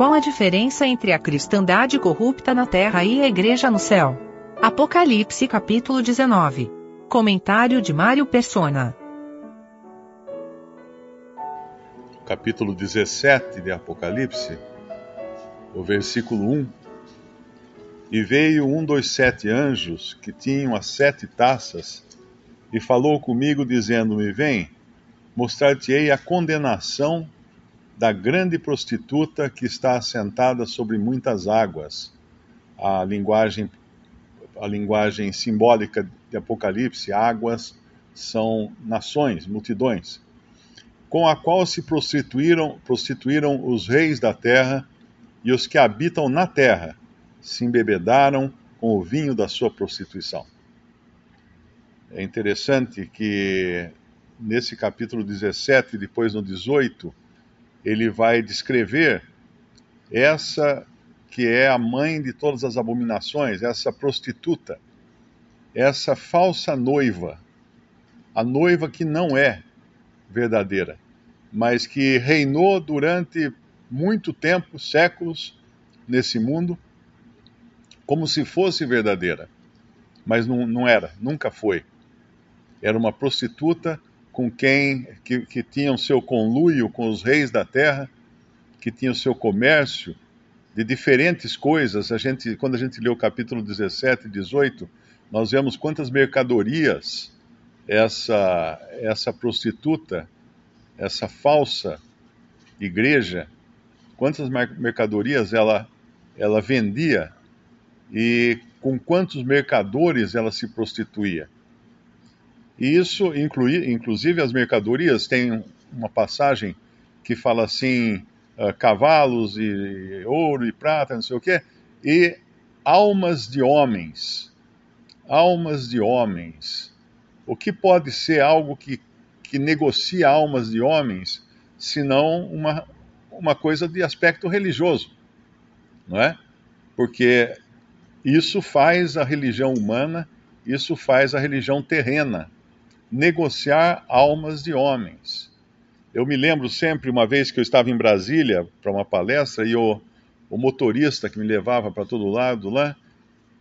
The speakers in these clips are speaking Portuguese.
Qual a diferença entre a cristandade corrupta na terra e a igreja no céu? Apocalipse capítulo 19. Comentário de Mário Persona. Capítulo 17 de Apocalipse, o versículo 1. E veio um dos sete anjos que tinham as sete taças e falou comigo, dizendo-me: Vem, mostrar-te-ei a condenação da grande prostituta que está assentada sobre muitas águas. A linguagem, a linguagem simbólica de Apocalipse, águas são nações, multidões, com a qual se prostituíram, prostituíram os reis da terra e os que habitam na terra, se embebedaram com o vinho da sua prostituição. É interessante que nesse capítulo 17, depois no 18, ele vai descrever essa que é a mãe de todas as abominações, essa prostituta, essa falsa noiva, a noiva que não é verdadeira, mas que reinou durante muito tempo, séculos, nesse mundo, como se fosse verdadeira, mas não, não era, nunca foi. Era uma prostituta com quem que, que tinha o seu conluio com os reis da terra, que tinha o seu comércio de diferentes coisas. A gente, quando a gente lê o capítulo 17 e 18, nós vemos quantas mercadorias essa essa prostituta, essa falsa igreja, quantas mercadorias ela ela vendia e com quantos mercadores ela se prostituía. E isso inclui, inclusive, as mercadorias. Tem uma passagem que fala assim: uh, cavalos e ouro e prata, não sei o quê, e almas de homens. Almas de homens. O que pode ser algo que, que negocia almas de homens, senão uma, uma coisa de aspecto religioso, não é? Porque isso faz a religião humana, isso faz a religião terrena negociar almas de homens. Eu me lembro sempre, uma vez que eu estava em Brasília para uma palestra e o, o motorista que me levava para todo lado lá,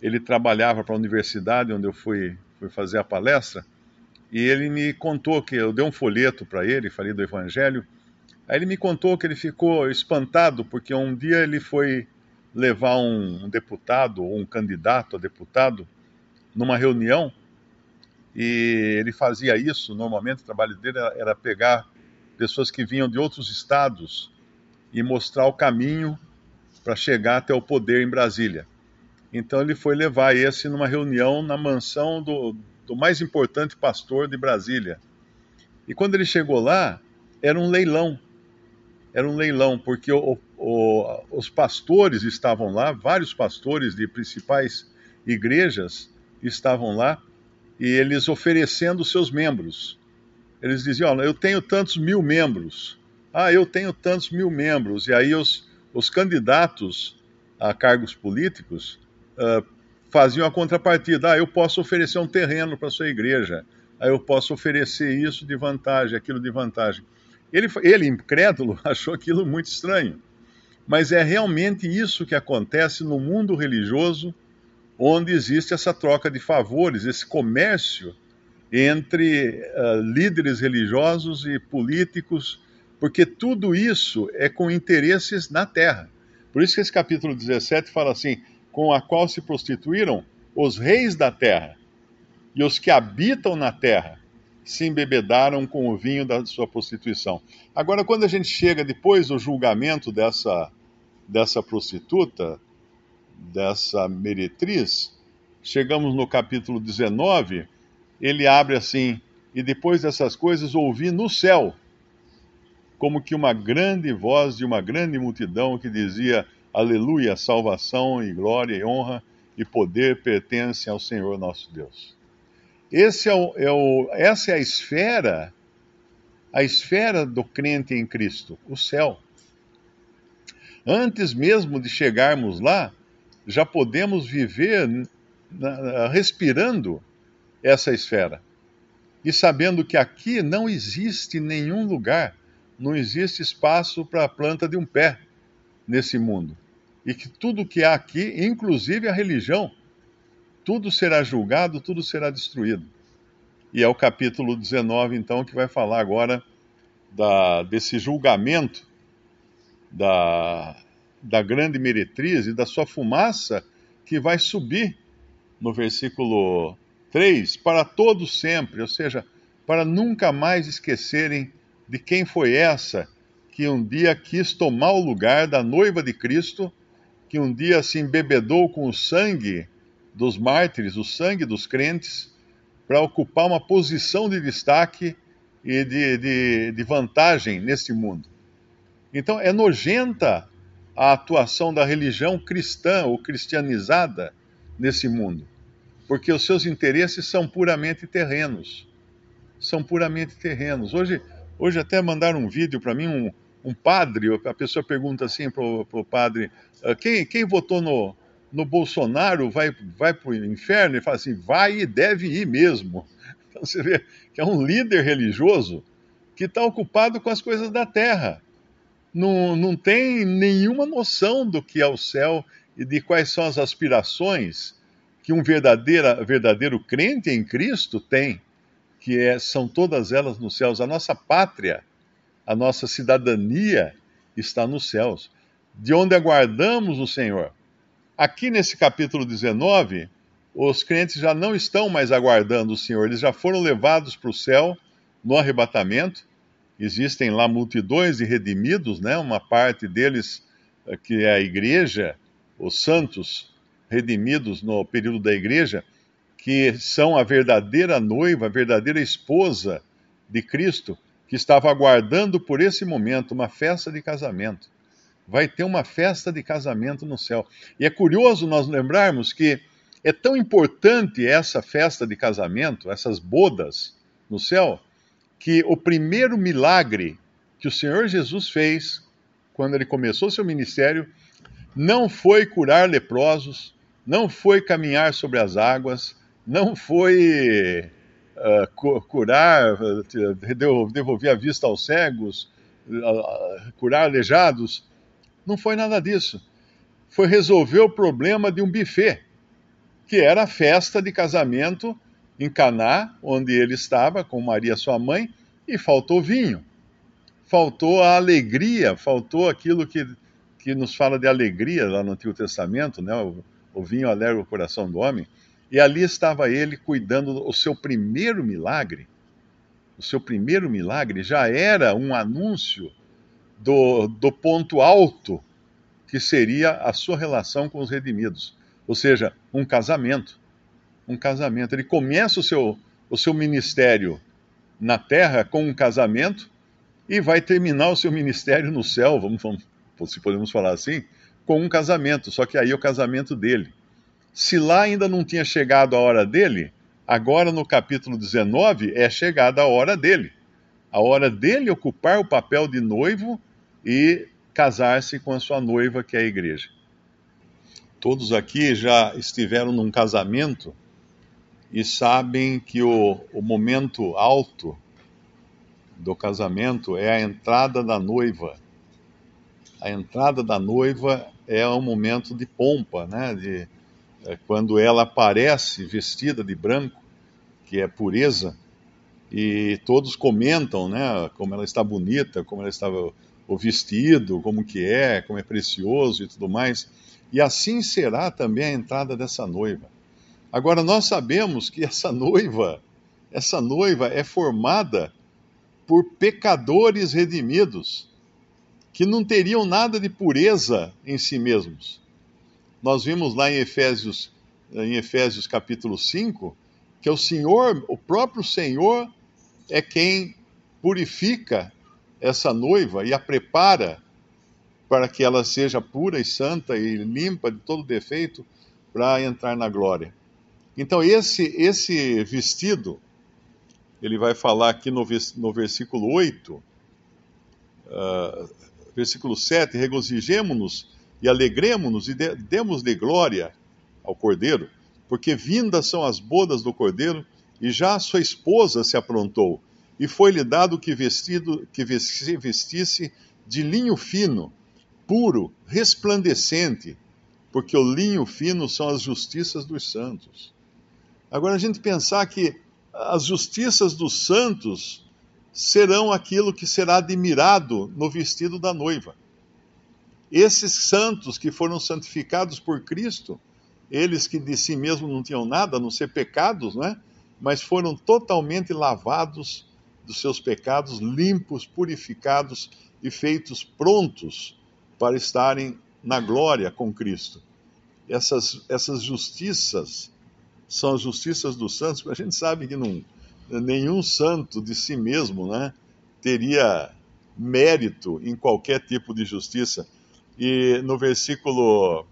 ele trabalhava para a universidade onde eu fui, fui fazer a palestra, e ele me contou que eu dei um folheto para ele, falei do Evangelho, aí ele me contou que ele ficou espantado porque um dia ele foi levar um, deputado ou um candidato a deputado numa reunião e ele fazia isso, normalmente o trabalho dele era, pegar pessoas que vinham de outros estados e mostrar o caminho para chegar até o poder em Brasília. Então ele foi levar esse numa reunião na mansão do, do mais importante pastor de Brasília. E quando ele chegou lá, era um leilão. Era um leilão, porque o, o, os pastores estavam lá, vários pastores de principais igrejas estavam lá, e eles oferecendo seus membros. Eles diziam: Olha, eu tenho tantos mil membros. Ah, eu tenho tantos mil membros. E aí os, os candidatos a cargos políticos uh, faziam a contrapartida: Ah, eu posso oferecer um terreno para sua igreja. Ah, eu posso oferecer isso de vantagem, aquilo de vantagem. Ele, ele, incrédulo, achou aquilo muito estranho. Mas é realmente isso que acontece no mundo religioso onde existe essa troca de favores, esse comércio entre uh, líderes religiosos e políticos, porque tudo isso é com interesses na terra. Por isso que esse capítulo 17 fala assim: com a qual se prostituíram os reis da terra e os que habitam na terra se embebedaram com o vinho da sua prostituição. Agora, quando a gente chega depois do julgamento dessa, dessa prostituta, dessa meretriz, chegamos no capítulo 19, ele abre assim: E depois dessas coisas ouvi no céu, como que uma grande voz de uma grande multidão que dizia: Aleluia, salvação e glória e honra e poder pertencem ao Senhor nosso Deus. É o, é o, essa é a esfera, a esfera do crente em Cristo, o céu. Antes mesmo de chegarmos lá, já podemos viver respirando essa esfera e sabendo que aqui não existe nenhum lugar, não existe espaço para a planta de um pé. nesse mundo. E que tudo que há aqui, inclusive a religião, tudo será julgado, tudo será destruído. E é o capítulo 19, então, que vai falar agora da, desse julgamento da, da grande meretriz e da sua fumaça que vai subir no versículo 3 para todos sempre, ou seja, para nunca mais esquecerem de quem foi essa que um dia quis tomar o lugar da noiva de Cristo, que um dia se embebedou com o sangue dos mártires, o sangue dos crentes, para ocupar uma posição de destaque e de, de, de vantagem nesse mundo. Então é nojenta a atuação da religião cristã ou cristianizada nesse mundo, porque os seus interesses são puramente terrenos. São puramente terrenos. Hoje, hoje até mandaram um vídeo para mim, um, um padre, a pessoa pergunta assim para o padre, ah, quem, quem votou no, no Bolsonaro vai, vai para o inferno? Ele fala assim, vai e deve ir mesmo. Então você vê que é um líder religioso que está ocupado com as coisas da terra. Não, não tem nenhuma noção do que é o céu e de quais são as aspirações que um verdadeiro, crente em Cristo tem, que é, são todas elas nos céus. A nossa pátria, a nossa cidadania está nos céus, de onde aguardamos o Senhor. Aqui nesse capítulo 19, os crentes já não estão mais aguardando o Senhor, eles já foram levados para o céu no arrebatamento. Existem lá multidões de redimidos, né? uma parte deles eh, que é a igreja, os santos redimidos no período da igreja, que são a verdadeira noiva, a verdadeira esposa de Cristo, que estava aguardando por esse momento uma festa de casamento. Vai ter uma festa de casamento no céu. E é curioso nós lembrarmos que é tão importante essa festa de casamento, essas bodas no céu, que o primeiro milagre que o Senhor Jesus fez quando ele começou seu ministério não foi curar leprosos, não foi caminhar sobre as águas, não foi uh, curar, devolver a vista aos cegos, uh, curar aleijados. Não foi nada disso. Foi resolver o problema de um buffet que era a festa de casamento em Caná, onde ele estava com Maria sua mãe, e faltou vinho. Faltou a alegria, faltou aquilo que, que nos fala de alegria lá no Antigo Testamento, né? o, o vinho alegra o coração do homem. E ali estava ele cuidando do seu primeiro milagre. O seu primeiro milagre já era um anúncio do, do ponto alto que seria a sua relação com os redimidos ou seja, um casamento. Um casamento. Ele começa o seu, o seu ministério na terra com um casamento e vai terminar o seu ministério no céu, vamos, vamos, se podemos falar assim, com um casamento, só que aí é o casamento dele. Se lá ainda não tinha chegado a hora dele, agora no capítulo 19 é chegada a hora dele. A hora dele ocupar o papel de noivo e casar-se com a sua noiva, que é a igreja. Todos aqui já estiveram num casamento e sabem que o, o momento alto do casamento é a entrada da noiva. A entrada da noiva é um momento de pompa, né? De, é quando ela aparece vestida de branco, que é pureza, e todos comentam, né? Como ela está bonita, como ela estava o vestido, como que é, como é precioso e tudo mais e assim será também a entrada dessa noiva. Agora nós sabemos que essa noiva, essa noiva é formada por pecadores redimidos, que não teriam nada de pureza em si mesmos. Nós vimos lá em Efésios, em Efésios capítulo 5, que o Senhor, o próprio Senhor é quem purifica essa noiva e a prepara para que ela seja pura e santa e limpa de todo defeito para entrar na glória. Então, esse, esse vestido, ele vai falar aqui no, no versículo 8, uh, ah, versículo 7, regozijemo-nos e alegremos-nos e de, demos-lhe glória ao Cordeiro, porque vindas são as bodas do Cordeiro, e já a sua esposa se aprontou, e foi-lhe dado que vestido que vestisse de linho fino, puro, resplandecente, porque o linho fino são as justiças dos santos. Agora a gente pensar que as justiças dos santos serão aquilo que será admirado no vestido da noiva. Esses santos que foram santificados por Cristo, eles que de si mesmos não tinham nada, a não ser pecados, né? mas foram totalmente lavados dos seus pecados, limpos, purificados e feitos prontos para estarem na glória com Cristo. Essas, essas justiças são as justiças dos santos, porque a gente sabe que não, nenhum santo de si mesmo né, teria mérito em qualquer tipo de justiça. E no versículo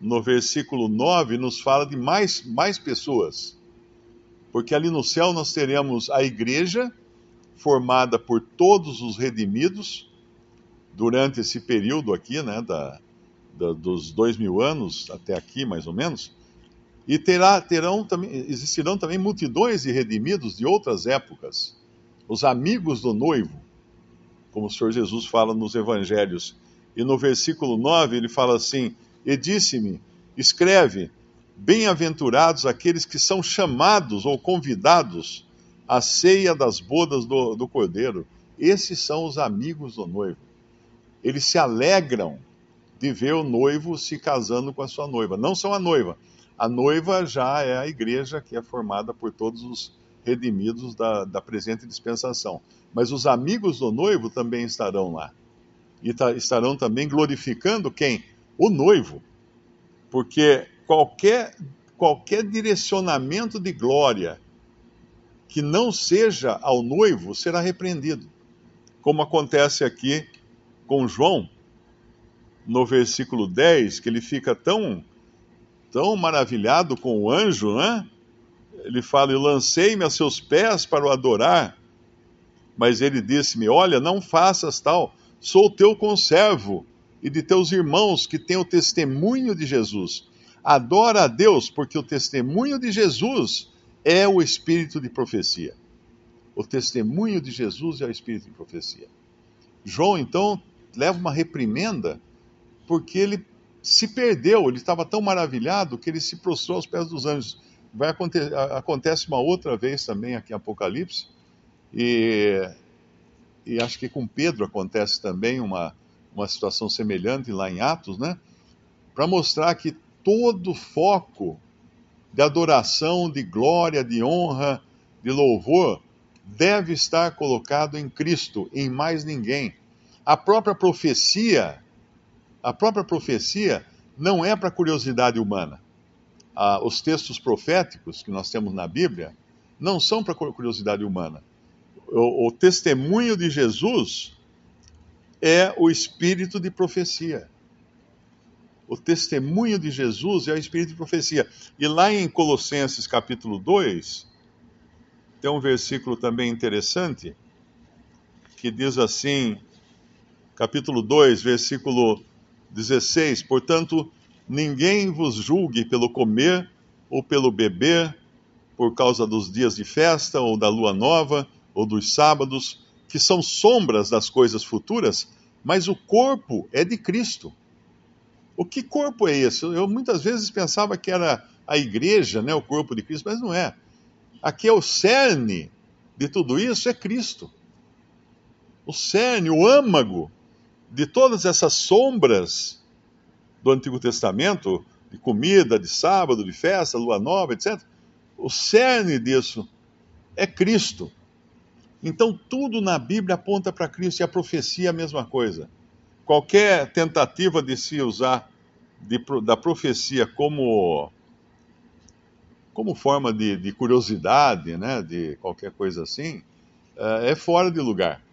no versículo 9 nos fala de mais, mais pessoas. Porque ali no céu nós teremos a igreja formada por todos os redimidos durante esse período aqui, né, da, da, dos dois mil anos até aqui, mais ou menos, e terá, terão existirão também multidões de redimidos de outras épocas, os amigos do noivo, como o Senhor Jesus fala nos evangelhos. E no versículo 9 ele fala assim: E disse-me, escreve, bem-aventurados aqueles que são chamados ou convidados à ceia das bodas do, do Cordeiro. Esses são os amigos do noivo eles se alegram de ver o noivo se casando com a sua noiva. Não são a noiva. A noiva já é a igreja que é formada por todos os redimidos da, da presente dispensação. Mas os amigos do noivo também estarão lá. E tá, estarão também glorificando quem? O noivo. Porque qualquer, qualquer direcionamento de glória que não seja ao noivo será repreendido. Como acontece aqui com João, no versículo 10, que ele fica tão, tão maravilhado com o anjo, né? Ele fala: Eu lancei-me a seus pés para o adorar, mas ele disse-me: Olha, não faças tal, sou teu conservo e de teus irmãos que têm o testemunho de Jesus. Adora a Deus, porque o testemunho de Jesus é o espírito de profecia. O testemunho de Jesus é o espírito de profecia. João, então, leva uma reprimenda porque ele se perdeu, ele estava tão maravilhado que ele se prostrou aos pés dos anjos. Vai acontecer, acontece uma outra vez também aqui em Apocalipse, e, e acho que com Pedro acontece também uma, uma situação semelhante lá em Atos, né? Para mostrar que todo foco de adoração, de glória, de honra, de louvor, deve estar colocado em Cristo, em mais ninguém a própria profecia, a própria profecia não é para curiosidade humana. Ah, os textos proféticos que nós temos na Bíblia não são para curiosidade humana. O, o testemunho de Jesus é o espírito de profecia. O testemunho de Jesus é o espírito de profecia. E lá em Colossenses capítulo 2, tem um versículo também interessante que diz assim: capítulo 2, versículo 16: Portanto, ninguém vos julgue pelo comer ou pelo beber, por causa dos dias de festa, ou da lua nova, ou dos sábados, que são sombras das coisas futuras, mas o corpo é de Cristo. O que corpo é esse? Eu muitas vezes pensava que era a igreja, né, o corpo de Cristo, mas não é. Aqui é o cerne de tudo isso, é Cristo. O cerne, o âmago de todas essas sombras do Antigo Testamento, de comida, de sábado, de festa, lua nova, etc., o cerne disso é Cristo. Então, tudo na Bíblia aponta para Cristo e a profecia é a mesma coisa. Qualquer tentativa de se usar de, da profecia como, como forma de, de curiosidade, né, de qualquer coisa assim, eh, é fora de lugar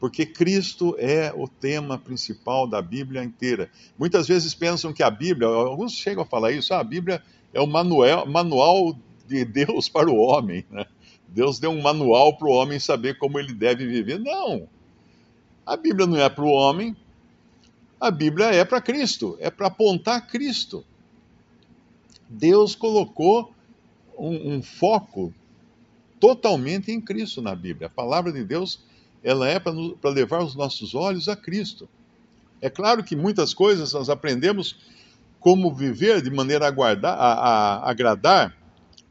porque Cristo é o tema principal da Bíblia inteira. Muitas vezes pensam que a Bíblia, alguns chegam a falar isso, ah, a Bíblia é o manual, manual de Deus para o homem. Né? Deus deu um manual para o homem saber como ele deve viver. Não! A Bíblia não é para o homem, a Bíblia é para Cristo, é para apontar Cristo. Deus colocou um, um foco totalmente em Cristo na Bíblia. A palavra de Deus ela é para levar os nossos olhos a Cristo. É claro que muitas coisas nós aprendemos como viver de maneira a, guardar, a, a agradar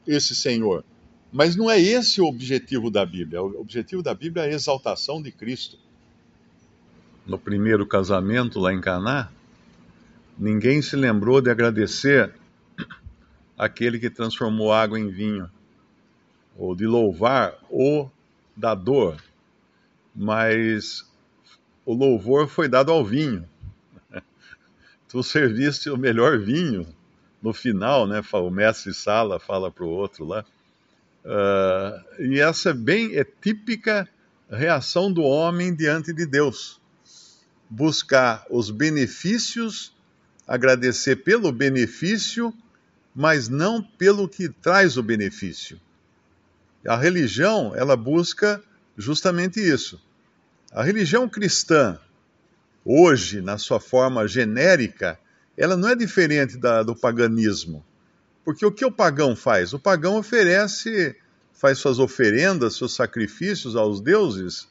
esse Senhor. Mas não é esse o objetivo da Bíblia. O objetivo da Bíblia é a exaltação de Cristo. No primeiro casamento lá em Caná, ninguém se lembrou de agradecer aquele que transformou água em vinho, ou de louvar o dador, mas o louvor foi dado ao vinho. Tu serviste o melhor vinho no final, né? O mestre Sala fala para o outro lá. Uh, e essa é bem é típica reação do homem diante de Deus. Buscar os benefícios, agradecer pelo benefício, mas não pelo que traz o benefício. A religião, ela busca justamente isso. A religião cristã, hoje, na sua forma genérica, ela não é diferente da, do paganismo. Porque o que o pagão faz? O pagão oferece, faz suas oferendas, seus sacrifícios aos deuses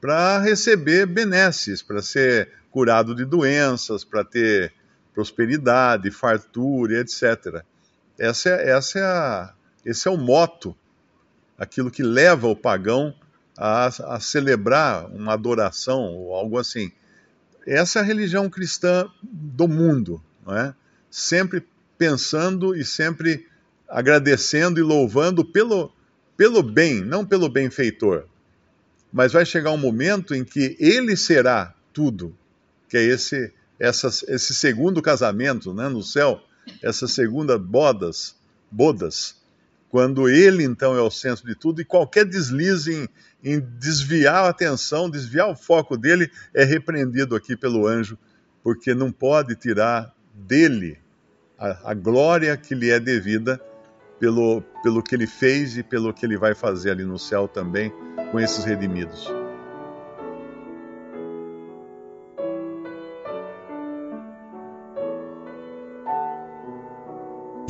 para receber benesses, para ser curado de doenças, para ter prosperidade, fartura, etc. Essa é, essa é a, esse é o moto, aquilo que leva o pagão a, a celebrar uma adoração ou algo assim. Essa é a religião cristã do mundo, não é? Sempre pensando e sempre agradecendo e louvando pelo, pelo bem, não pelo benfeitor. Mas vai chegar um momento em que ele será tudo, que é esse, essas, esse segundo casamento né, no céu, essa segunda bodas, bodas, quando ele então é o centro de tudo e qualquer deslize em, em desviar a atenção, desviar o foco dele, é repreendido aqui pelo anjo, porque não pode tirar dele a, a glória que lhe é devida pelo, pelo que ele fez e pelo que ele vai fazer ali no céu também com esses redimidos.